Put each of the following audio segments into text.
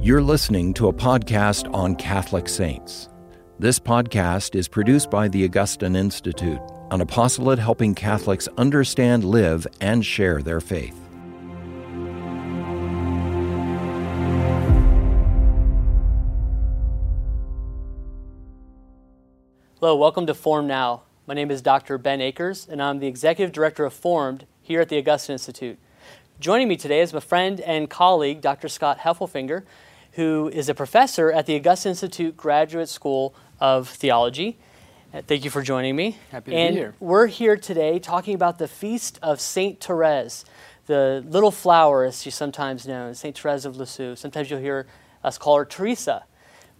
You're listening to a podcast on Catholic saints. This podcast is produced by the Augustine Institute, an apostolate helping Catholics understand, live, and share their faith. Hello, welcome to Formed Now. My name is Dr. Ben Akers, and I'm the Executive Director of Formed here at the Augustine Institute. Joining me today is my friend and colleague, Dr. Scott Hefelfinger, who is a professor at the Augustine Institute Graduate School of Theology. Uh, Thank you for joining me. Happy to and be here. We're here today talking about the feast of Saint Therese, the little flower, as she's sometimes known, Saint Therese of Lisieux. Sometimes you'll hear us call her Teresa,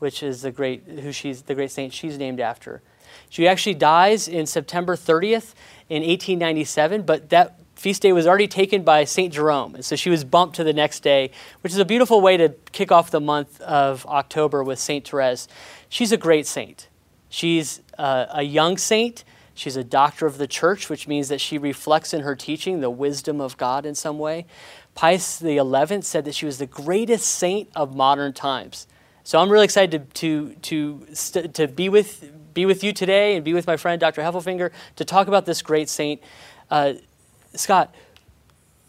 which is the great who she's the great saint she's named after. She actually dies in September 30th in 1897, but that feast day was already taken by St. Jerome. And so she was bumped to the next day, which is a beautiful way to kick off the month of October with St. Therese. She's a great saint. She's uh, a young saint. She's a doctor of the church, which means that she reflects in her teaching the wisdom of God in some way. Pius XI said that she was the greatest saint of modern times. So I'm really excited to, to, to, to be, with, be with you today and be with my friend Dr. Hefelfinger to talk about this great saint. Uh, Scott,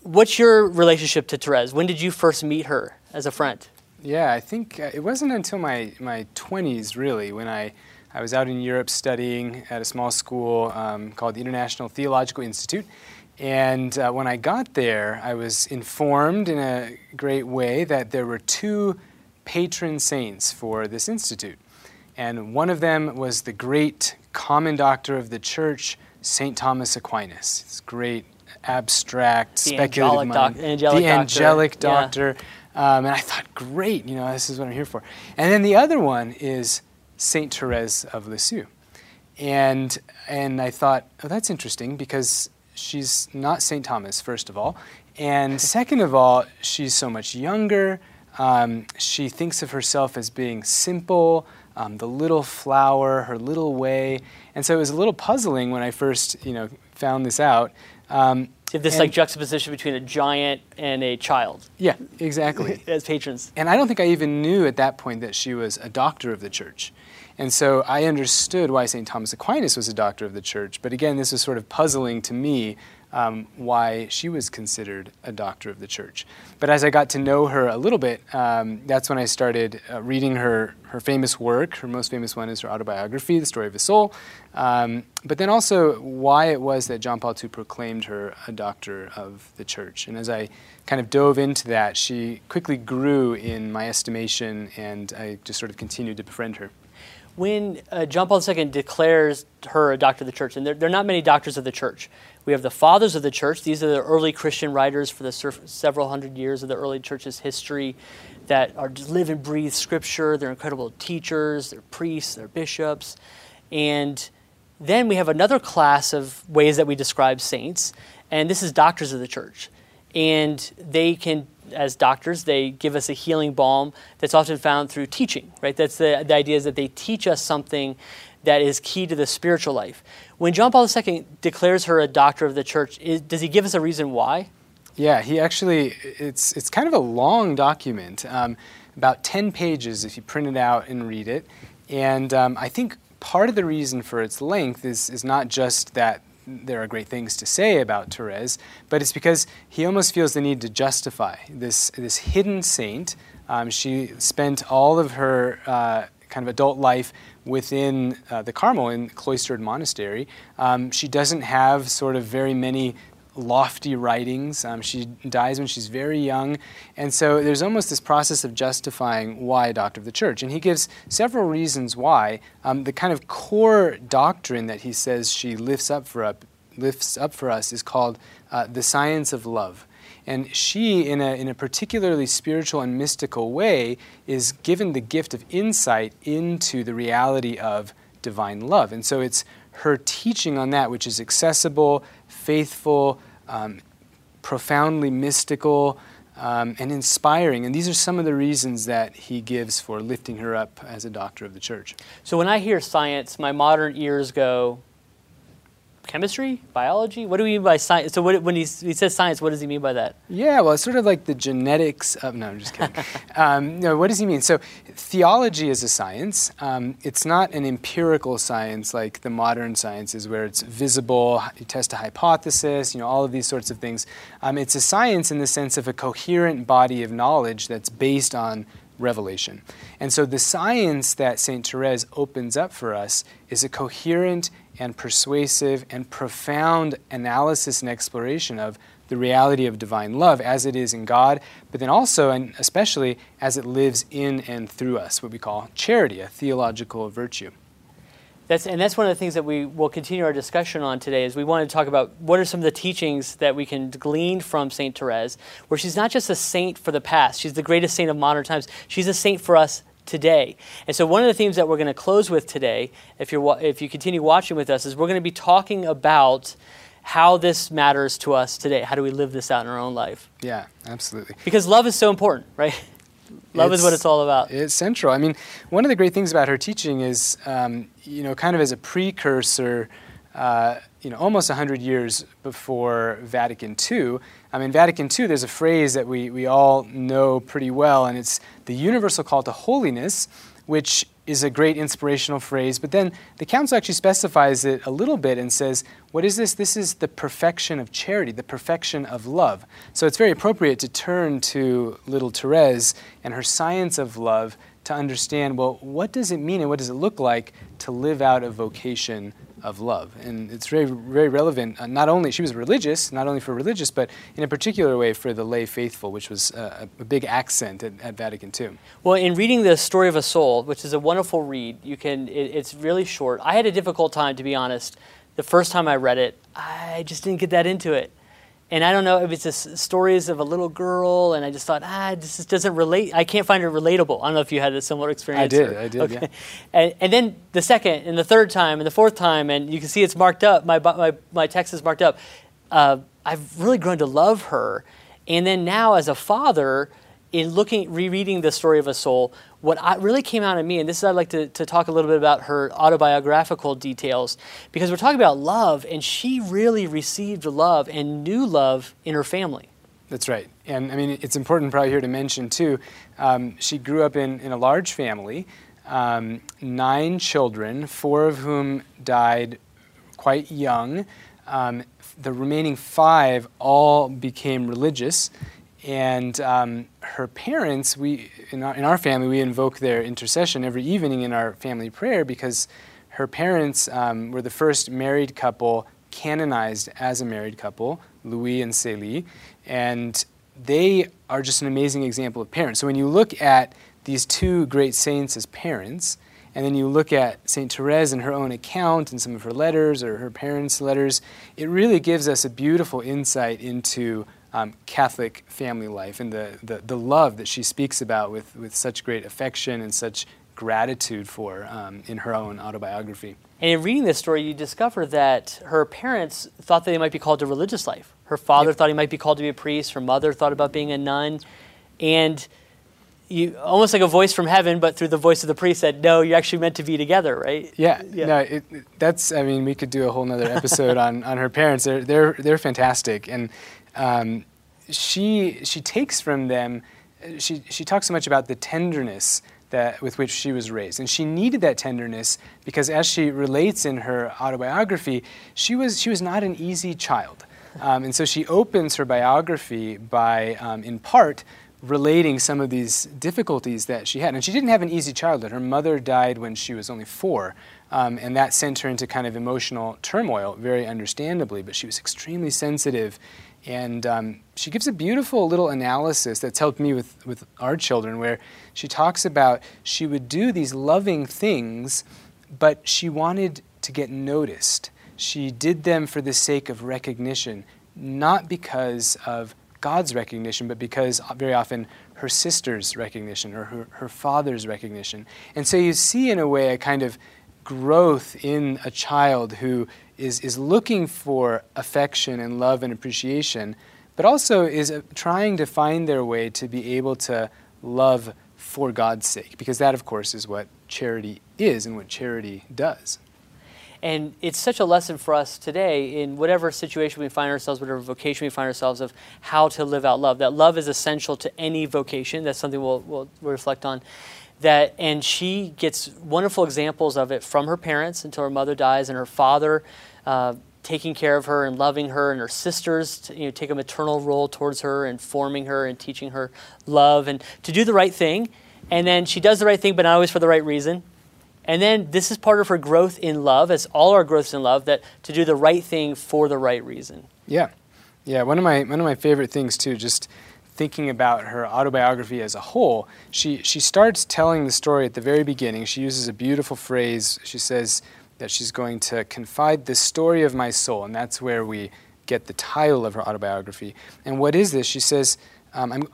what's your relationship to Therese? When did you first meet her as a friend? Yeah, I think uh, it wasn't until my, my 20s, really, when I, I was out in Europe studying at a small school um, called the International Theological Institute. And uh, when I got there, I was informed in a great way that there were two patron saints for this institute. And one of them was the great common doctor of the church, St. Thomas Aquinas. This great abstract, The speculative angelic mind. doc- angelic the doctor, angelic yeah. doctor. Um, and I thought, great, you know, this is what I'm here for. And then the other one is Saint Therese of Lisieux. And, and I thought, oh, that's interesting because she's not St. Thomas, first of all. And second of all, she's so much younger. Um, she thinks of herself as being simple, um, the little flower, her little way. And so it was a little puzzling when I first, you know, found this out. Um, this and- like juxtaposition between a giant and a child yeah, exactly. as patrons. And I don't think I even knew at that point that she was a doctor of the church. And so I understood why St. Thomas Aquinas was a doctor of the church. But again, this was sort of puzzling to me um, why she was considered a doctor of the church. But as I got to know her a little bit, um, that's when I started uh, reading her, her famous work. Her most famous one is her autobiography, The Story of a Soul. Um, but then also why it was that John Paul II proclaimed her a doctor of the church. And as I kind of dove into that, she quickly grew in my estimation, and I just sort of continued to befriend her. When uh, John Paul II declares her a doctor of the church, and there, there are not many doctors of the church. We have the fathers of the church. These are the early Christian writers for the several hundred years of the early church's history that are live and breathe scripture. They're incredible teachers, they're priests, they're bishops. And then we have another class of ways that we describe saints, and this is doctors of the church. And they can, as doctors, they give us a healing balm that's often found through teaching, right? That's the, the idea is that they teach us something that is key to the spiritual life. When John Paul II declares her a doctor of the church, is, does he give us a reason why? Yeah, he actually, it's, it's kind of a long document, um, about 10 pages if you print it out and read it. And um, I think part of the reason for its length is, is not just that there are great things to say about Therese, but it's because he almost feels the need to justify this, this hidden saint. Um, she spent all of her uh, kind of adult life within uh, the Carmel in cloistered monastery. Um, she doesn't have sort of very many lofty writings. Um, she dies when she's very young. And so there's almost this process of justifying why a doctor of the church. And he gives several reasons why. Um, the kind of core doctrine that he says she lifts up for, up, lifts up for us is called uh, the science of love. And she, in a, in a particularly spiritual and mystical way, is given the gift of insight into the reality of divine love. And so it's her teaching on that, which is accessible, faithful, um, profoundly mystical, um, and inspiring. And these are some of the reasons that he gives for lifting her up as a doctor of the church. So when I hear science, my modern ears go, chemistry, biology? What do we mean by science? So what, when he, he says science, what does he mean by that? Yeah, well, it's sort of like the genetics of. No, I'm just kidding. um, no, what does he mean? So theology is a science. Um, it's not an empirical science like the modern sciences, where it's visible. You test a hypothesis. You know, all of these sorts of things. Um, it's a science in the sense of a coherent body of knowledge that's based on revelation. And so the science that St. Therese opens up for us is a coherent and persuasive and profound analysis and exploration of the reality of divine love as it is in God, but then also and especially as it lives in and through us, what we call charity, a theological virtue. That's, and that's one of the things that we will continue our discussion on today is we want to talk about what are some of the teachings that we can glean from St. Therese, where she's not just a saint for the past, she's the greatest saint of modern times, she's a saint for us today. And so one of the themes that we're going to close with today, if, you're, if you continue watching with us, is we're going to be talking about how this matters to us today. How do we live this out in our own life? Yeah, absolutely. Because love is so important, right? Love it's, is what it's all about. It's central. I mean, one of the great things about her teaching is, um, you know, kind of as a precursor, uh, you know, almost 100 years before Vatican II. I mean, Vatican II, there's a phrase that we, we all know pretty well, and it's the universal call to holiness, which is a great inspirational phrase. But then the council actually specifies it a little bit and says, what is this? This is the perfection of charity, the perfection of love. So it's very appropriate to turn to little Therese and her science of love to understand well, what does it mean and what does it look like to live out a vocation of love. And it's very, very relevant. Uh, not only she was religious, not only for religious, but in a particular way for the lay faithful, which was uh, a big accent at, at, Vatican II. Well, in reading the Story of a Soul, which is a wonderful read, you can. It, it's really short. I had a difficult time, to be honest. The first time I read it, I just didn't get that into it and I don't know if it's just stories of a little girl, and I just thought, ah, this doesn't relate. I can't find it relatable. I don't know if you had a similar experience. I did, or, I did, okay. yeah. And, and, then the second, and the third time, and the fourth time, and you can see it's marked up. My my my text is marked up. Uh, I've really grown to love her, and then now as a father, in looking rereading the story of a soul, what I, really came out of me, and this is I'd like to, to talk a little bit about her autobiographical details, because we're talking about love, and she really received love and knew love in her family. That's right. And I mean, it's important probably here to mention too, um, she grew up in, in a large family, um, nine children, four of whom died quite young. Um, the remaining five all became religious. And um, her parents, we in our, in our, family, we invoke their intercession every evening in our family prayer because her parents um, were the first married couple canonized as a married couple, Louis and Zélie, and they are just an amazing example of parents. So when you look at these two great saints as parents, and then you look at St. Therese and her own account and some of her letters or her parents' letters, it really gives us a beautiful insight into um, Catholic family life and the, the, the, love that she speaks about with, with such great affection and such gratitude for um, in her own autobiography. And in reading this story, you discover that her parents thought that they might be called to religious life. Her father yep. thought he might be called to be a priest. Her mother thought about being a nun. And you almost like a voice from heaven, but through the voice of the priest said, "No, you're actually meant to be together, right?" Yeah, yeah. No, it, that's. I mean, we could do a whole other episode on, on her parents. They're they're they're fantastic, and um, she, she takes from them, she, she talks so much about the tenderness that, with which she was raised. And she needed that tenderness because, as she relates in her autobiography, she was, she was not an easy child. Um, and so she opens her biography by, um, in part, relating some of these difficulties that she had. And she didn't have an easy childhood. Her mother died when she was only four, um, and that sent her into kind of emotional turmoil, very understandably. But she was extremely sensitive and um, she gives a beautiful little analysis that's helped me with, with our children, where she talks about she would do these loving things, but she wanted to get noticed. She did them for the sake of recognition, not because of God's recognition, but because very often her sister's recognition or her, her father's recognition. And so you see, in a way, a kind of growth in a child who is, is looking for affection and love and appreciation, but also is uh, trying to find their way to be able to love for God's sake, because that, of course, is what charity is and what charity does. And it's such a lesson for us today in whatever situation we find ourselves, whatever vocation we find ourselves of, how to live out love. That love is essential to any vocation. That's something we'll, we'll, reflect on. That and she gets wonderful examples of it from her parents until her mother dies, and her father uh, taking care of her and loving her, and her sisters to, you know, take a maternal role towards her and forming her and teaching her love and to do the right thing. And then she does the right thing, but not always for the right reason. And then this is part of her growth in love, as all our growths in love, that to do the right thing for the right reason. Yeah. Yeah, one of my one of my favorite things too, just thinking about her autobiography as a whole, she she starts telling the story at the very beginning. She uses a beautiful phrase. She says that she's going to confide the story of my soul, and that's where we get the title of her autobiography. And what is this? She says, um, I'm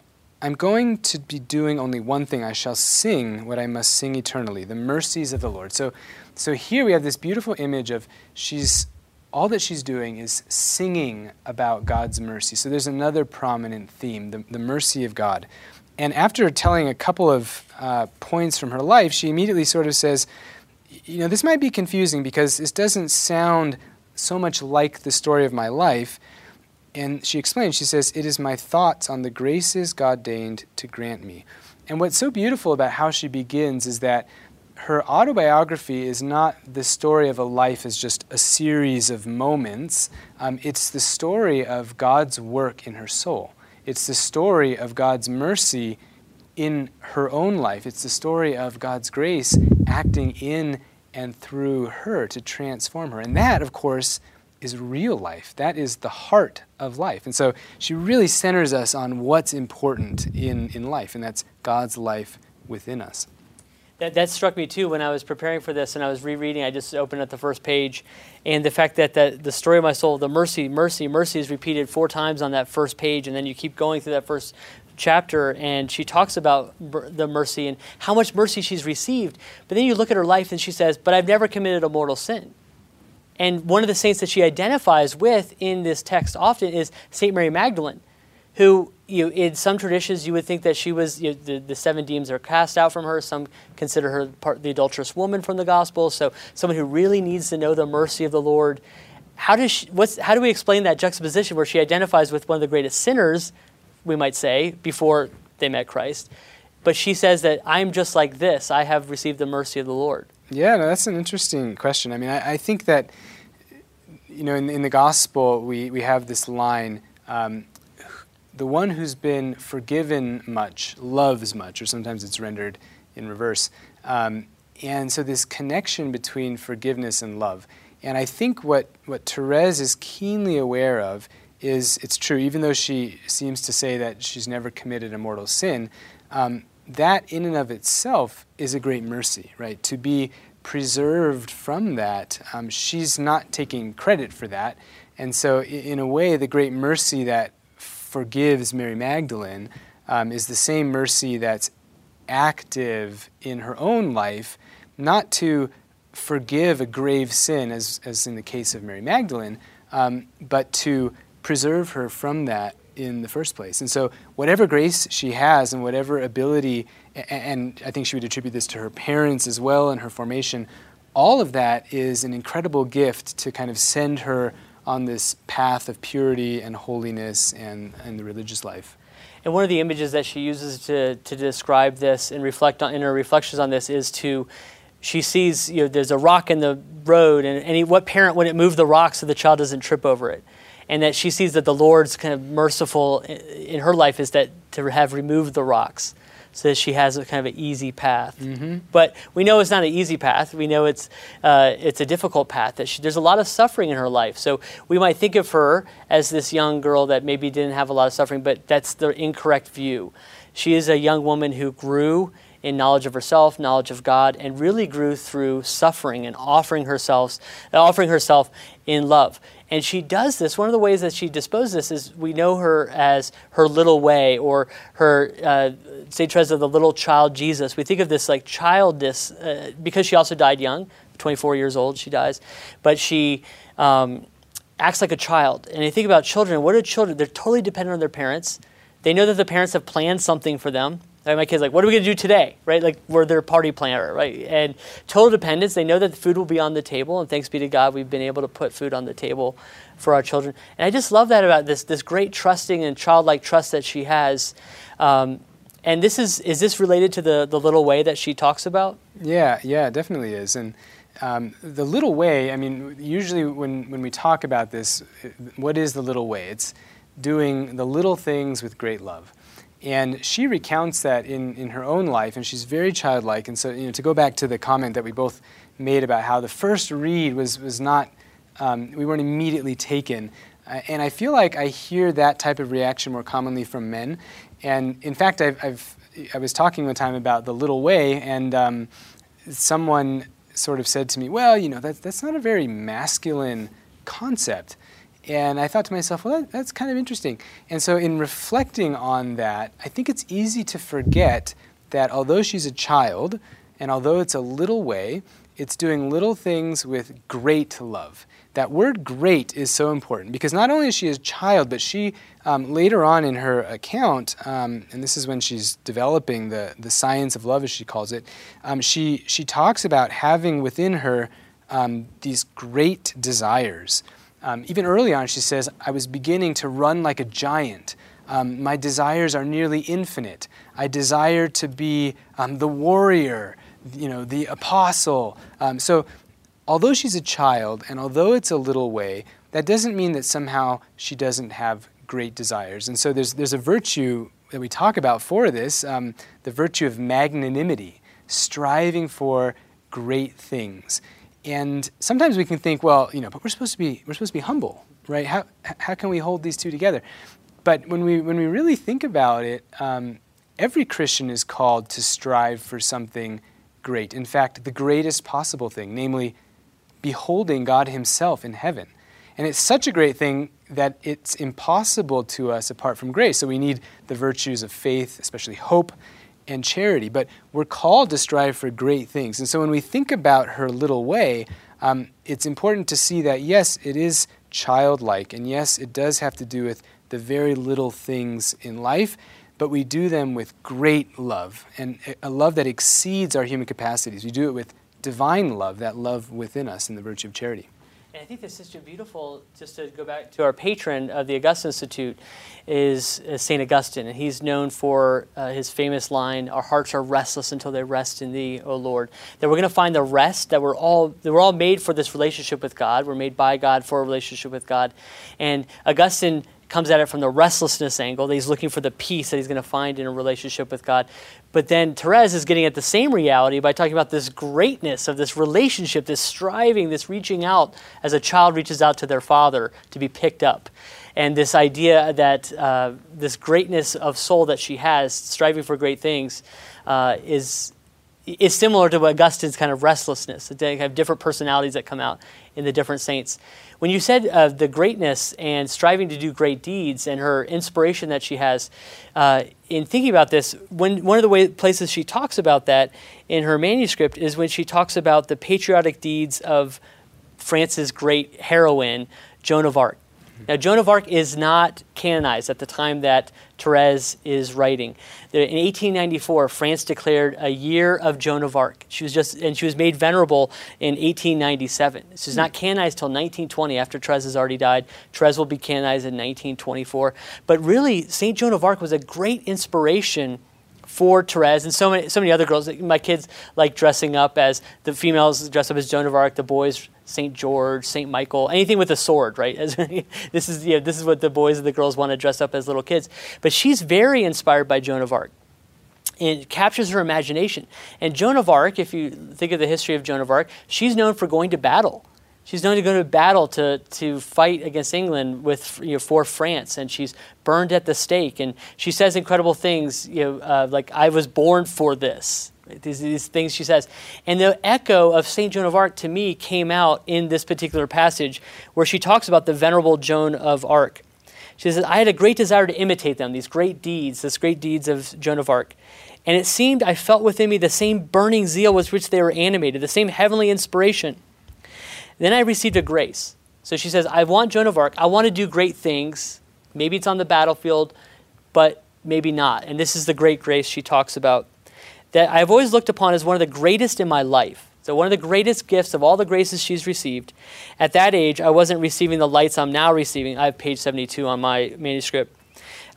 I'm going to be doing only one thing. I shall sing what I must sing eternally, the mercies of the Lord. So, so here we have this beautiful image of she's all that she's doing is singing about God's mercy. So there's another prominent theme, the, the mercy of God. And after telling a couple of uh, points from her life, she immediately sort of says, you know, this might be confusing because this doesn't sound so much like the story of my life. And she explains, she says, It is my thoughts on the graces God deigned to grant me. And what's so beautiful about how she begins is that her autobiography is not the story of a life as just a series of moments. Um, it's the story of God's work in her soul. It's the story of God's mercy in her own life. It's the story of God's grace acting in and through her to transform her. And that, of course, is real life. That is the heart of life. And so she really centers us on what's important in, in life, and that's God's life within us. That, that struck me too when I was preparing for this and I was rereading. I just opened at the first page, and the fact that the, the story of my soul, the mercy, mercy, mercy is repeated four times on that first page, and then you keep going through that first chapter, and she talks about the mercy and how much mercy she's received. But then you look at her life, and she says, But I've never committed a mortal sin. And one of the saints that she identifies with in this text often is St. Mary Magdalene, who, you know, in some traditions, you would think that she was, you know, the, the seven demons are cast out from her. Some consider her part the adulterous woman from the gospel. So someone who really needs to know the mercy of the Lord. How, does she, what's, how do we explain that juxtaposition where she identifies with one of the greatest sinners, we might say, before they met Christ? But she says that I'm just like this. I have received the mercy of the Lord. Yeah, no, that's an interesting question. I mean, I, I think that, you know, in, in, the gospel, we, we have this line um, the one who's been forgiven much loves much, or sometimes it's rendered in reverse. Um, and so, this connection between forgiveness and love. And I think what, what Therese is keenly aware of is it's true, even though she seems to say that she's never committed a mortal sin, um, that in and of itself is a great mercy, right? To be preserved from that, um, she's not taking credit for that. And so, in a way, the great mercy that forgives Mary Magdalene um, is the same mercy that's active in her own life, not to forgive a grave sin, as, as in the case of Mary Magdalene, um, but to preserve her from that in the first place. And so, whatever grace she has and whatever ability, and I think she would attribute this to her parents as well and her formation, all of that is an incredible gift to kind of send her on this path of purity and holiness and, and the religious life. And one of the images that she uses to, to describe this and reflect on in her reflections on this is to she sees you know there's a rock in the road and any what parent wouldn't move the rock so the child doesn't trip over it and that she sees that the Lord's kind of merciful in her life is that to have removed the rocks so that she has a kind of an easy path. Mm-hmm. But we know it's not an easy path. We know it's uh, it's a difficult path. That she, there's a lot of suffering in her life. So we might think of her as this young girl that maybe didn't have a lot of suffering, but that's the incorrect view. She is a young woman who grew in knowledge of herself, knowledge of God, and really grew through suffering and offering herself, offering herself in love. And she does this. One of the ways that she disposes this is we know her as her little way or her, uh, St. Teresa, the little child Jesus. We think of this like childness uh, because she also died young, 24 years old, she dies. But she um, acts like a child. And you think about children. What are children? They're totally dependent on their parents. They know that the parents have planned something for them My kids, like, what are we gonna do today, right? Like we're their party planner, right? And total dependence. They know that the food will be on the table, and thanks be to God, we've been able to put food on the table for our children. And I just love that about this this great trusting and childlike trust that she has. Um, and this is is this related to the the little way that she talks about? Yeah, yeah, definitely is. And um, the little way, I mean, usually when, when we talk about this, what is the little way? It's doing the little things with great love. And she recounts that in, in her own life, and she's very childlike. And so, you know, to go back to the comment that we both made about how the first read was, was not, um, we weren't immediately taken. Uh, and I feel like I hear that type of reaction more commonly from men. And in fact, I've, I've i was talking one time about the little way, and um, someone sort of said to me, well, you know, that, that's not a very masculine concept. And I thought to myself, well, that, that's kind of interesting. And so, in reflecting on that, I think it's easy to forget that although she's a child, and although it's a little way, it's doing little things with great love. That word great is so important because not only is she a child, but she um, later on in her account, um, and this is when she's developing the, the science of love, as she calls it, um, she, she talks about having within her um, these great desires. Um, even early on, she says, I was beginning to run like a giant. Um, my desires are nearly infinite. I desire to be um, the warrior, you know, the apostle. Um, so, although she's a child and although it's a little way, that doesn't mean that somehow she doesn't have great desires. And so, there's, there's a virtue that we talk about for this um, the virtue of magnanimity, striving for great things. And sometimes we can think, well, you know, but we're supposed to be we're supposed to be humble, right? How how can we hold these two together? But when we when we really think about it, um, every Christian is called to strive for something great. In fact, the greatest possible thing, namely, beholding God Himself in heaven. And it's such a great thing that it's impossible to us apart from grace. So we need the virtues of faith, especially hope, and charity, but we're called to strive for great things. And so when we think about her little way, um, it's important to see that yes, it is childlike, and yes, it does have to do with the very little things in life, but we do them with great love, and a love that exceeds our human capacities. We do it with divine love, that love within us in the virtue of charity. And I think this is so beautiful, just to go back to our patron of the Augustine Institute, is, is St. Augustine. And he's known for uh, his famous line, Our hearts are restless until they rest in thee, O Lord. That we're going to find the rest, that we're, all, that we're all made for this relationship with God. We're made by God for a relationship with God. And Augustine comes at it from the restlessness angle. That he's looking for the peace that he's going to find in a relationship with God. But then Therese is getting at the same reality by talking about this greatness of this relationship, this striving, this reaching out as a child reaches out to their father to be picked up. And this idea that uh, this greatness of soul that she has, striving for great things, uh, is is similar to Augustine's kind of restlessness. They have different personalities that come out in the different saints. When you said uh, the greatness and striving to do great deeds and her inspiration that she has, uh, in thinking about this, when, one of the way, places she talks about that in her manuscript is when she talks about the patriotic deeds of France's great heroine, Joan of Arc. Now, Joan of Arc is not canonized at the time that Therese is writing. In 1894, France declared a year of Joan of Arc. She was just, and she was made venerable in 1897. She's not canonized till 1920, after Therese has already died. Therese will be canonized in 1924. But really, Saint Joan of Arc was a great inspiration for Therese and so many so many other girls. My kids like dressing up as the females dress up as Joan of Arc, the boys Saint George, Saint Michael, anything with a sword, right? this is know, this is what the boys and the girls want to dress up as little kids. But she's very inspired by Joan of Arc. And it captures her imagination. And Joan of Arc, if you think of the history of Joan of Arc, she's known for going to battle She's known to go to battle to, to fight against England with, you know, for France, and she's burned at the stake. And she says incredible things, you know, uh, like, I was born for this. These, these things she says. And the echo of St. Joan of Arc to me came out in this particular passage where she talks about the Venerable Joan of Arc. She says, I had a great desire to imitate them, these great deeds, these great deeds of Joan of Arc. And it seemed I felt within me the same burning zeal with which they were animated, the same heavenly inspiration. Then I received a grace. So she says, I want Joan of Arc. I want to do great things. Maybe it's on the battlefield, but maybe not. And this is the great grace she talks about that I've always looked upon as one of the greatest in my life. So, one of the greatest gifts of all the graces she's received. At that age, I wasn't receiving the lights I'm now receiving. I have page 72 on my manuscript.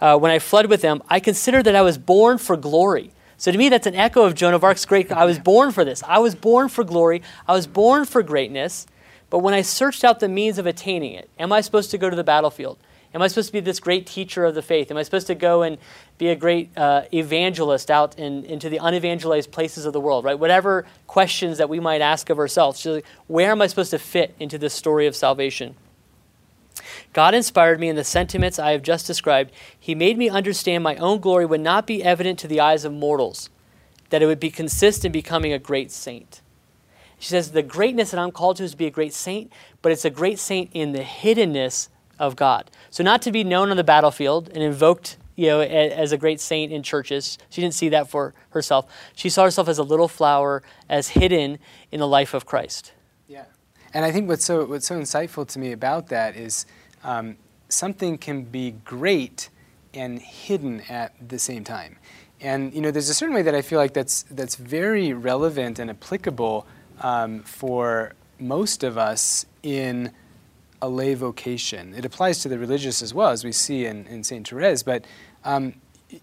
Uh, when I fled with them, I considered that I was born for glory. So, to me, that's an echo of Joan of Arc's great. I was born for this. I was born for glory. I was born for greatness. But when I searched out the means of attaining it, am I supposed to go to the battlefield? Am I supposed to be this great teacher of the faith? Am I supposed to go and be a great uh, evangelist out in, into the unevangelized places of the world, right? Whatever questions that we might ask of ourselves, like, where am I supposed to fit into this story of salvation? God inspired me in the sentiments I have just described. He made me understand my own glory would not be evident to the eyes of mortals, that it would be consist in becoming a great saint. She says, The greatness that I'm called to is to be a great saint, but it's a great saint in the hiddenness of God. So, not to be known on the battlefield and invoked you know, as a great saint in churches. She didn't see that for herself. She saw herself as a little flower, as hidden in the life of Christ. Yeah, and I think what's so what's so insightful to me about that is um, something can be great and hidden at the same time. And you know, there's a certain way that I feel like that's that's very relevant and applicable um, for most of us in a lay vocation. It applies to the religious as well, as we see in, in St. Therese, but um,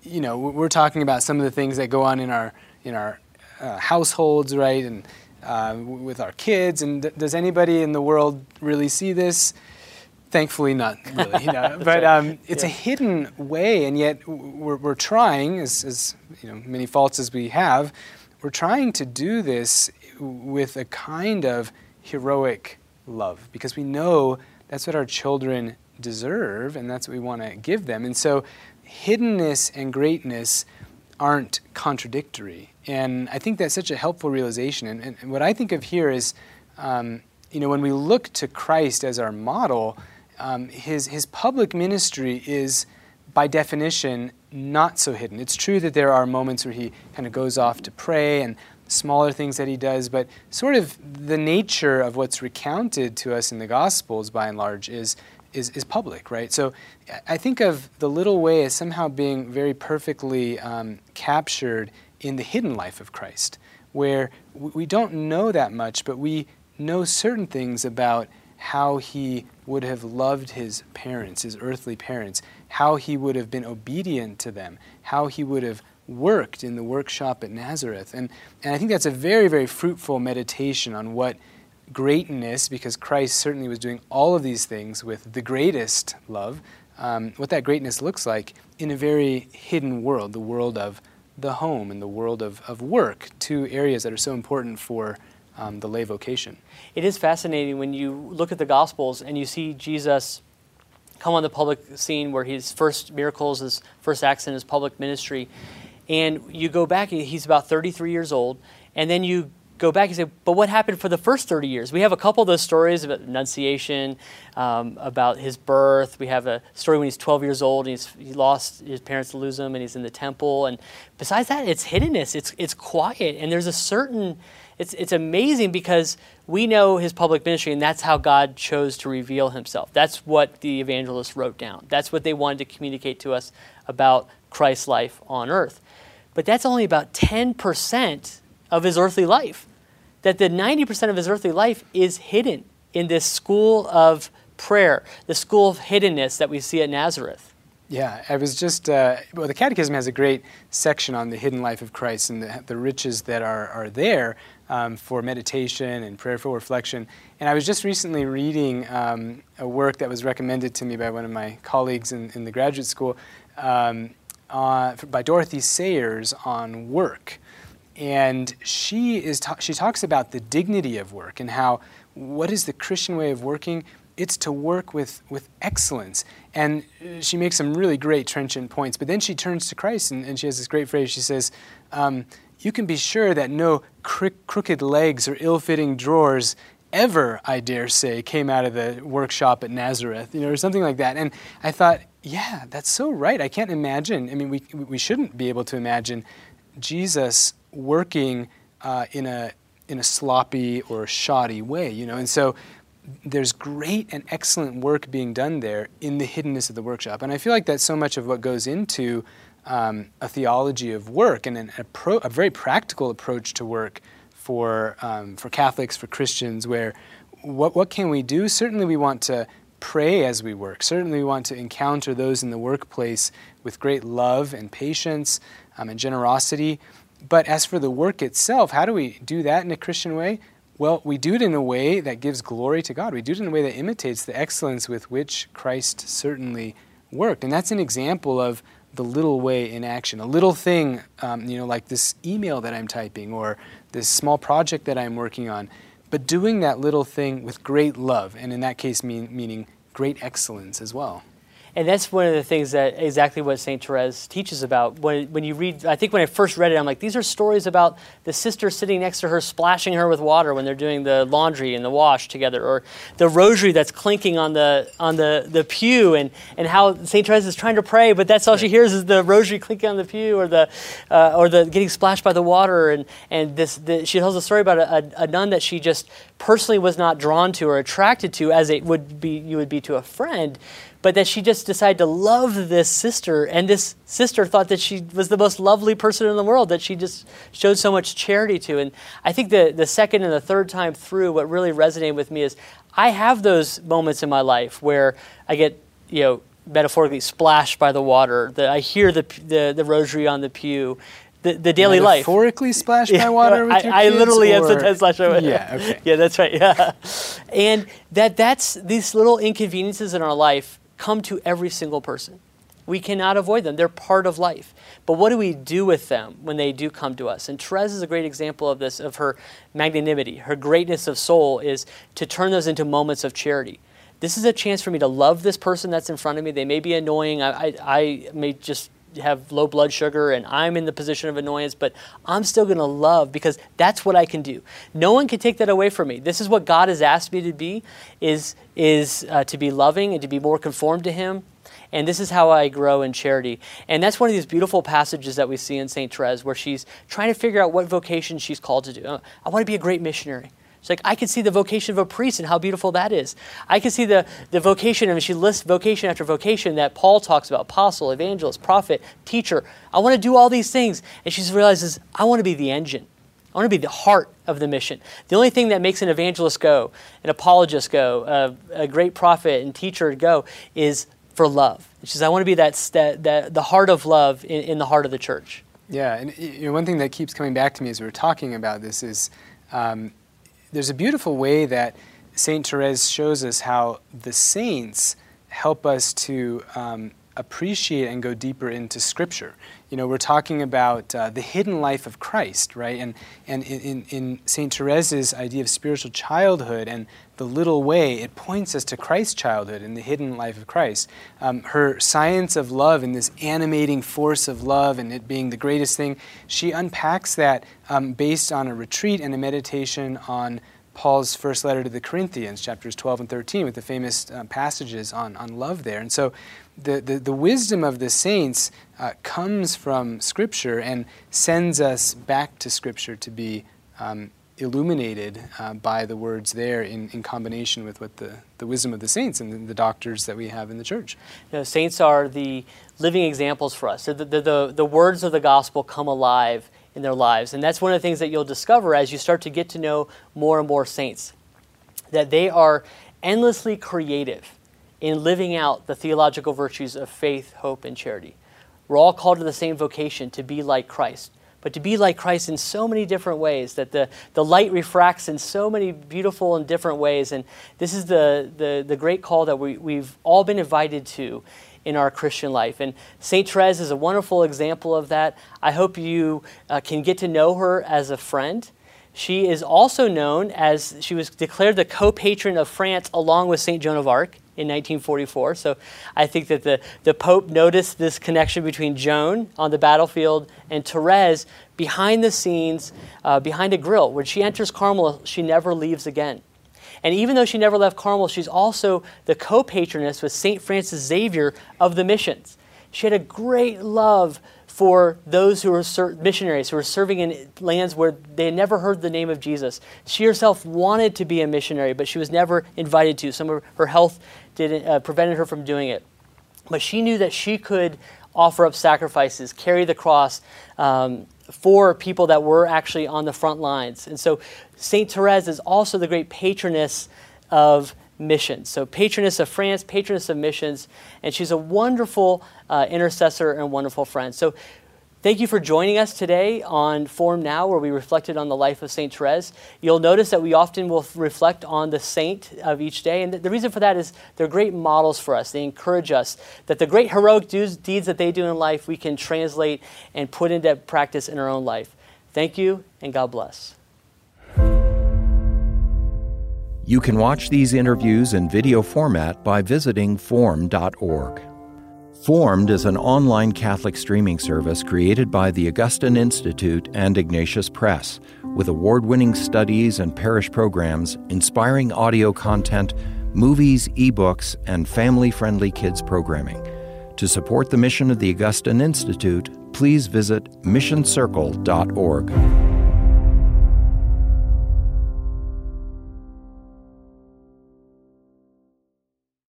you know, we're talking about some of the things that go on in our, in our uh, households, right, and uh, with our kids. And th- does anybody in the world really see this? Thankfully, not really. You know? but um, it's yeah. a hidden way, and yet we're, we're trying, as, as you know, many faults as we have, we're trying to do this with a kind of heroic love because we know that's what our children deserve and that's what we want to give them. And so hiddenness and greatness aren't contradictory. And I think that's such a helpful realization. And, and what I think of here is, um, you know, when we look to Christ as our model, um, his, his public ministry is, by definition, not so hidden. It's true that there are moments where he kind of goes off to pray and smaller things that he does, but sort of the nature of what's recounted to us in the Gospels, by and large, is, is, is public, right? So I think of the little way as somehow being very perfectly um, captured in the hidden life of Christ, where we don't know that much, but we know certain things about how he would have loved his parents, his earthly parents, how he would have been obedient to them, how he would have worked in the workshop at Nazareth. And, and I think that's a very, very fruitful meditation on what greatness, because Christ certainly was doing all of these things with the greatest love, um, what that greatness looks like in a very hidden world, the world of the home and the world of, of work, two areas that are so important for um, the lay vocation. It is fascinating when you look at the Gospels and you see Jesus come on the public scene where his first miracles, his first acts in his public ministry, and you go back, he's about 33 years old, and then you go back and say, but what happened for the first 30 years? We have a couple of those stories about Annunciation, um, about his birth. We have a story when he's 12 years old and he lost his parents lose him and he's in the temple. And besides that, it's hiddenness, it's, it's quiet. And there's a certain, it's, it's amazing because we know his public ministry and that's how God chose to reveal himself. That's what the evangelists wrote down. That's what they wanted to communicate to us about Christ's life on earth. But that's only about 10% of his earthly life. That the 90% of his earthly life is hidden in this school of prayer, the school of hiddenness that we see at Nazareth. Yeah, I was just, uh, well, the Catechism has a great section on the hidden life of Christ and the, the riches that are, are there um, for meditation and prayerful reflection. And I was just recently reading um, a work that was recommended to me by one of my colleagues in, in the graduate school um, uh, by Dorothy Sayers on work. And she, is ta- she talks about the dignity of work and how what is the Christian way of working? It's to work with, with excellence. And she makes some really great trenchant points. But then she turns to Christ and, and she has this great phrase. She says, um, You can be sure that no crooked legs or ill fitting drawers ever, I dare say, came out of the workshop at Nazareth, you know, or something like that. And I thought, yeah, that's so right. I can't imagine. I mean, we, we shouldn't be able to imagine Jesus working uh, in a in a sloppy or shoddy way, you know. And so there's great and excellent work being done there in the hiddenness of the workshop. And I feel like that's so much of what goes into um, a theology of work and an a very practical approach to work for, um, for Catholics, for Christians, where what, what can we do? Certainly, we want to pray as we work. Certainly, we want to encounter those in the workplace with great love and patience um, and generosity. But as for the work itself, how do we do that in a Christian way? Well, we do it in a way that gives glory to God. We do it in a way that imitates the excellence with which Christ certainly worked. And that's an example of the little way in action. A little thing, um, you know, like this email that I'm typing or this small project that I'm working on, but doing that little thing with great love, and in that case, mean, meaning great excellence as well. And that's one of the things that exactly what St. Therese teaches about. When, when you read, I think when I first read it, I'm like, these are stories about the sister sitting next to her, splashing her with water when they're doing the laundry and the wash together, or the rosary that's clinking on the, on the, the pew, and, and how St. Therese is trying to pray, but that's all she hears is the rosary clinking on the pew, or the, uh, or the getting splashed by the water. And, and this, the, she tells a story about a, a, a nun that she just personally was not drawn to or attracted to as it would be, you would be to a friend but that she just decided to love this sister. And this sister thought that she was the most lovely person in the world, that she just showed so much charity to. And I think the, the second and the third time through, what really resonated with me is I have those moments in my life where I get, you know, metaphorically splashed by the water, that I hear the, the, the rosary on the pew. The, the daily metaphorically life. Metaphorically splashed by water with I, your I kids, literally or? have to splash by Yeah, okay. yeah, that's right. Yeah, and that that's these little inconveniences in our life come to every single person. We cannot avoid them. They're part of life. But what do we do with them when they do come to us? And Therese is a great example of this, of her magnanimity. Her greatness of soul is to turn those into moments of charity. This is a chance for me to love this person that's in front of me. They may be annoying. I, I, I may just have low blood sugar and I'm in the position of annoyance, but I'm still going to love because that's what I can do. No one can take that away from me. This is what God has asked me to be is is uh, to be loving and to be more conformed to him. And this is how I grow in charity. And that's one of these beautiful passages that we see in St. Therese where she's trying to figure out what vocation she's called to do. I want to be a great missionary. It's like I can see the vocation of a priest and how beautiful that is. I can see the, the vocation, and she lists vocation after vocation that Paul talks about apostle, evangelist, prophet, teacher. I want to do all these things. And she realizes, I want to be the engine. I want to be the heart of the mission. The only thing that makes an evangelist go, an apologist go, a, a great prophet and teacher go is for love. And she says, I want to be that, that, that the heart of love in, in, the heart of the church. Yeah, and you know, one thing that keeps coming back to me as we are talking about this is um, there's a beautiful way that St. Therese shows us how the saints help us to um, appreciate and go deeper into Scripture. You know, we're talking about uh, the hidden life of Christ, right? And, and in, in St. Therese's idea of spiritual childhood and the little way, it points us to Christ's childhood and the hidden life of Christ. Um, her science of love and this animating force of love and it being the greatest thing, she unpacks that um, based on a retreat and a meditation on Paul's first letter to the Corinthians, chapters 12 and 13, with the famous uh, passages on, on love there. And so the, the, the wisdom of the saints uh, comes from Scripture and sends us back to Scripture to be um, illuminated uh, by the words there in, in combination with what the, the wisdom of the saints and the, doctors that we have in the church. You know, saints are the living examples for us. The, the, the, the words of the gospel come alive in their lives. And that's one of the things that you'll discover as you start to get to know more and more saints, that they are endlessly creative in living out the theological virtues of faith, hope, and charity. We're all called to the same vocation to be like Christ, but to be like Christ in so many different ways, that the, the light refracts in so many beautiful and different ways. And this is the, the, the great call that we, we've all been invited to in our Christian life. And St. Therese is a wonderful example of that. I hope you uh, can get to know her as a friend. She is also known as, she was declared the co patron of France along with St. Joan of Arc in 1944. So I think that the, the Pope noticed this connection between Joan on the battlefield and Therese behind the scenes, uh, behind a grill. When she enters Carmel, she never leaves again. And even though she never left Carmel, she's also the co patroness with St. Francis Xavier of the missions. She had a great love for those who were ser- missionaries who were serving in lands where they had never heard the name of Jesus. She herself wanted to be a missionary, but she was never invited to. Some of her health did, uh, prevented her from doing it. But she knew that she could offer up sacrifices, carry the cross um, for people that were actually on the front lines. And so St. Therese is also the great patroness of missions. So, patroness of France, patroness of missions, and she's a wonderful uh, intercessor and wonderful friend. So, Thank you for joining us today on Formed Now, where we reflected on the life of St. Therese. You'll notice that we often will reflect on the saint of each day, and the reason for that is they're great models for us. They encourage us that the great heroic deeds that they do in life we can translate and put into practice in our own life. Thank you, and God bless. You can watch these interviews in video format by visiting formed.org. Formed is an online Catholic streaming service created by the Augustine Institute and Ignatius Press, with award winning studies and parish programs, inspiring audio content, movies, ebooks, and family friendly kids programming. To support the mission of the Augustine Institute, please visit missioncircle.org.